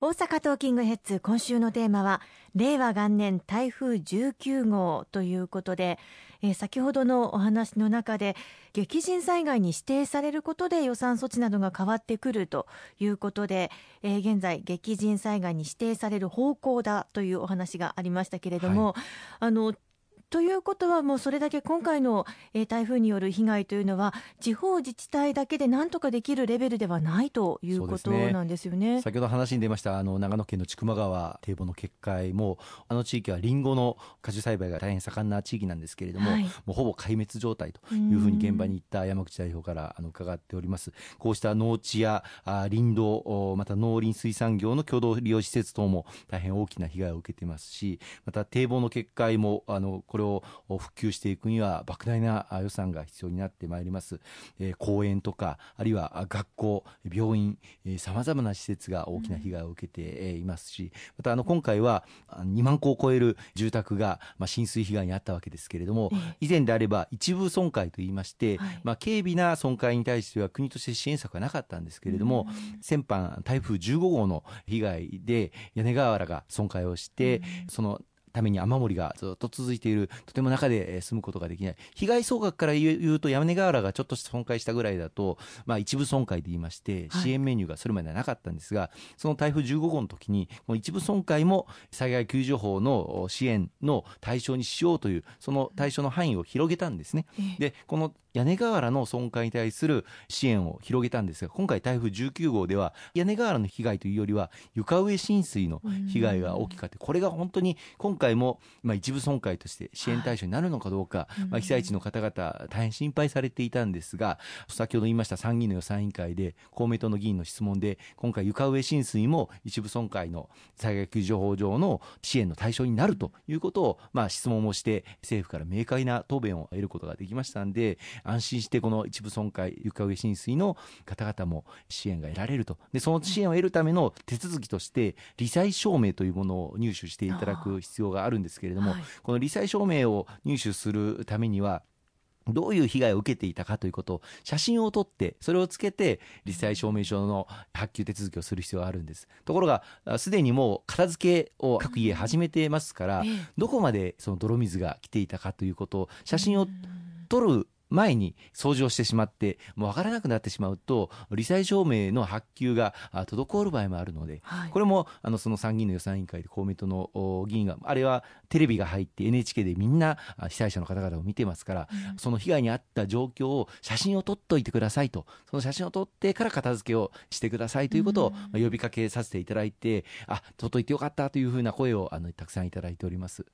大阪トーキングヘッズ今週のテーマは令和元年台風19号ということで、えー、先ほどのお話の中で激甚災害に指定されることで予算措置などが変わってくるということで、えー、現在激甚災害に指定される方向だというお話がありましたけれども、はい、あのということは、もうそれだけ今回の、えー、台風による被害というのは、地方自治体だけでなんとかできるレベルではないということなんですよね、ね、先ほど話に出ましたあの長野県の千曲川堤防の決壊も、あの地域はりんごの果樹栽培が大変盛んな地域なんですけれども、はい、もうほぼ壊滅状態というふうに現場に行った山口代表からあの伺っております。こうした農地やあ林道、また農林水産業の共同利用施設等も大変大きな被害を受けていますし、また堤防の決壊もあのこれを復旧していくには莫大な予算が必要になってまいります、えー、公園とかあるいは学校病院さまざまな施設が大きな被害を受けていますしまたあの今回は2万戸を超える住宅が、まあ、浸水被害に遭ったわけですけれども、以前であれば一部損壊といいまして、はい、まあ、軽微な損壊に対しては国として支援策はなかったんですけれども、先般台風15号の被害で屋根瓦が損壊をして、そのために雨漏りがずっと続いているとても中で住むことができない。被害総額から言うと屋根瓦がちょっと損壊したぐらいだと、まあ、一部損壊で言いまして支援メニューがそれまではなかったんですが、はい、その台風15号の時にこの一部損壊も災害救助法の支援の対象にしようというその対象の範囲を広げたんですね。でこの屋根瓦の損壊に対する支援を広げたんですが今回台風19号では屋根瓦の被害というよりは床上浸水の被害が大きかった。これが本当に今回もまあ一部損壊として支援対象になるのかどうか、まあ被災地の方々大変心配されていたんですが先ほど言いました参議院の予算委員会で公明党の議員の質問で今回床上浸水も一部損壊の災害救助法上の支援の対象になるということをまあ質問をして政府から明快な答弁を得ることができましたんで安心してこの一部損壊床上浸水の方々も支援が得られると。でその支援を得るための手続きとして罹災証明というものを入手していただく必要があるんですけれども、はい、この罹災証明を入手するためにはどういう被害を受けていたかということを写真を撮ってそれをつけて罹災証明書の発給手続きをする必要があるんです。ところがすでにもう片付けを各家始めてますからどこまでその泥水が来ていたかということを写真を撮る前に掃除をしてしまってもう分からなくなってしまうと罹災証明の発給が滞る場合もあるので、はい、これもあのその参議院の予算委員会で公明党の議員があれはテレビが入って NHK でみんな被災者の方々を見てますから、うん、その被害に遭った状況を写真を撮っといてくださいと。その写真を撮ってから片付けをしてくださいということを呼びかけさせていただいて、うん、あ撮っといてよかったというふうな声をあのたくさんいただいております。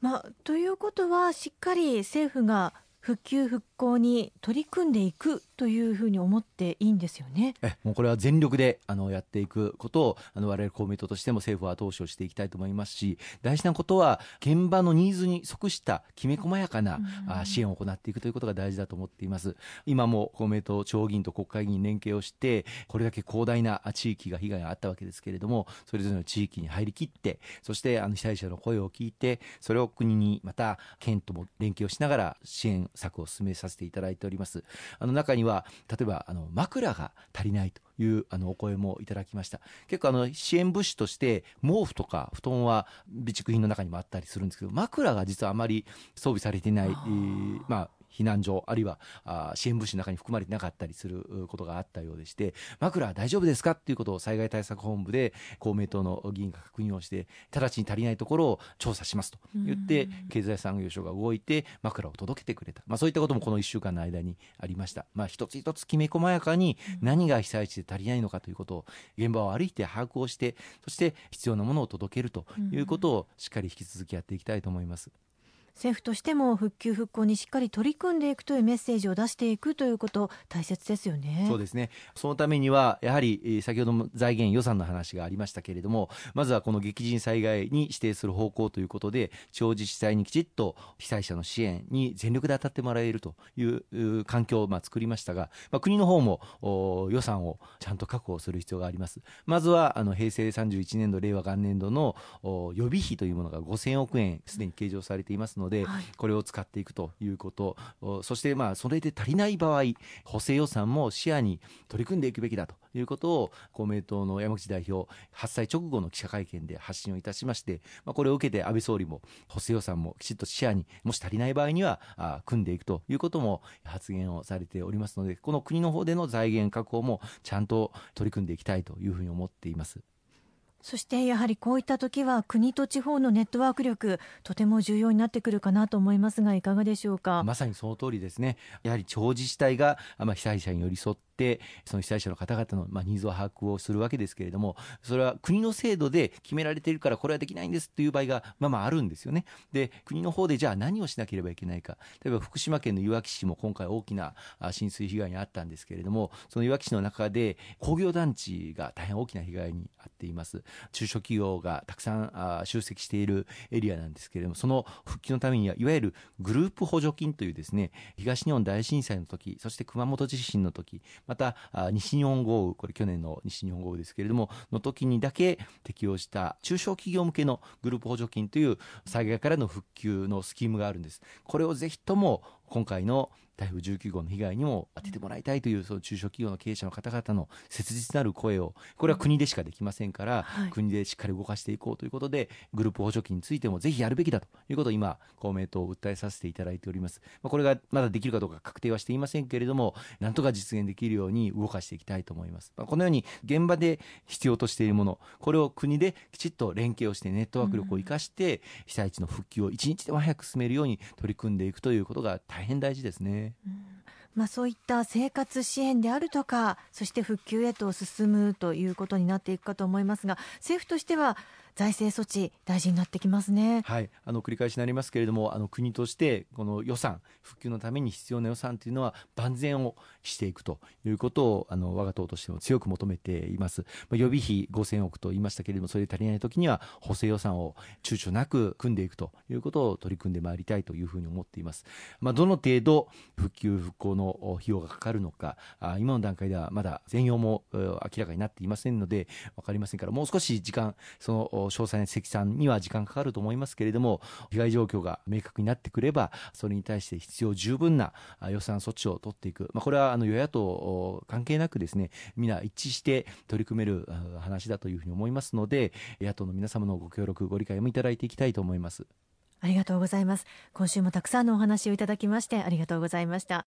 まあ、ということはしっかり政府が復旧復興に取り組んでいくというふうに思っていいんですよね。えもうこれは全力であのやっていくことをあの我々公明党としても政府は後押しをしていきたいと思いますし大事なことは現場のニーズに即したきめ細やかな、うん、支援を行っていくということが大事だと思っています。今も公明党地方議員と国会議員連携をしてこれだけ広大な地域が被害があったわけですけれどもそれぞれの地域に入りきってそしてあの被災者の声を聞いてそれを国にまた県とも連携をしながら支援策を進めさせていただいております。あの中には例えばあの枕が足りないというあのお声もいただきました。結構あの支援物資として毛布とか布団は備蓄品の中にもあったりするんですけど枕が実はあまり装備されていない、えー、まあ避難所あるいはあ支援物資の中に含まれてなかったりすることがあったようでして枕大丈夫ですか？っていうことを災害対策本部で公明党の議員が確認をして直ちに足りないところを調査しますと言って経済産業省が動いて枕を届けてくれた、まあ、そういったこともこの1週間の間にありました、まあ、一つ一つきめ細やかに何が被災地で足りないのかということを現場を歩いて把握をしてそして必要なものを届けるということをしっかり引き続きやっていきたいと思います。政府としても復旧復興にしっかり取り組んでいくというメッセージを出していくということ大切ですよね。そうですね。そのためにはやはり先ほども財源予算の話がありましたけれどもまずはこの激甚災害に指定する方向ということで地方自治体にきちっと被災者の支援に全力で当たってもらえるという環境をまあ作りましたが、まあ、国の方も予算をちゃんと確保する必要があります。まずはあの平成31年度令和元年度の予備費というものが5000億円すでに計上されていますのので、はい、これを使っていくということそしてまあそれで足りない場合補正予算も視野に取り組んでいくべきだということを公明党の山口代表発災直後の記者会見で発信をいたしまして、まあ、これを受けて安倍総理も補正予算もきちっと視野にもし足りない場合にはあ組んでいくということも発言をされておりますのでこの国の方での財源確保もちゃんと取り組んでいきたいというふうに思っています。そしてやはりこういった時は国と地方のネットワーク力とても重要になってくるかなと思いますがいかがでしょうか？まさにその通りですね。やはり地方自治体が、まあ、被災者に寄り添ってその被災者の方々の、まあ、ニーズを把握をするわけですけれどもそれは国の制度で決められているからこれはできないんですという場合がまあまああるんですよね。で国の方でじゃあ何をしなければいけないか。例えば福島県のいわき市も今回大きな浸水被害に遭ったんですけれどもそのいわき市の中で工業団地が大変大きな被害に遭っています。中小企業がたくさん集積しているエリアなんですけれどもその復帰のためにはいわゆるグループ補助金というですね東日本大震災の時そして熊本地震の時また西日本豪雨これ去年の西日本豪雨ですけれどもの時にだけ適用した中小企業向けのグループ補助金という災害からの復旧のスキームがあるんです。これをぜひとも今回の台風19号の被害にも当ててもらいたいというその中小企業の経営者の方々の切実なる声をこれは国でしかできませんから、はい、国でしっかり動かしていこうということでグループ補助金についてもぜひやるべきだということを今公明党を訴えさせていただいております、まあ、これがまだできるかどうか確定はしていませんけれどもなんとか実現できるように動かしていきたいと思います、まあ、このように現場で必要としているものこれを国できちっと連携をしてネットワーク力を生かして被災地の復旧を一日でも早く進めるように取り組んでいくということが大変大事ですね。うん。まあ、そういった生活支援であるとかそして復旧へと進むということになっていくかと思いますが政府としては財政措置大事になってきますね。はい、あの繰り返しになりますけれども、あの国としてこの予算復旧のために必要な予算というのは万全をしていくということをあの我が党としても強く求めています。まあ、予備費5000億と言いましたけれども、それで足りないときには補正予算を躊躇なく組んでいくということを取り組んでまいりたいというふうに思っています。まあ、どの程度復旧復興の費用がかかるのか、あ今の段階ではまだ全容も明らかになっていませんので分かりませんから、もう少し時間その詳細な積算には時間かかると思いますけれども被害状況が明確になってくればそれに対して必要十分な予算措置を取っていく、まあ、これはあの与野党関係なくですね皆一致して取り組める話だというふうに思いますので野党の皆様のご協力ご理解もいただいていきたいと思います。ありがとうございます。今週もたくさんのお話をいただきましてありがとうございました。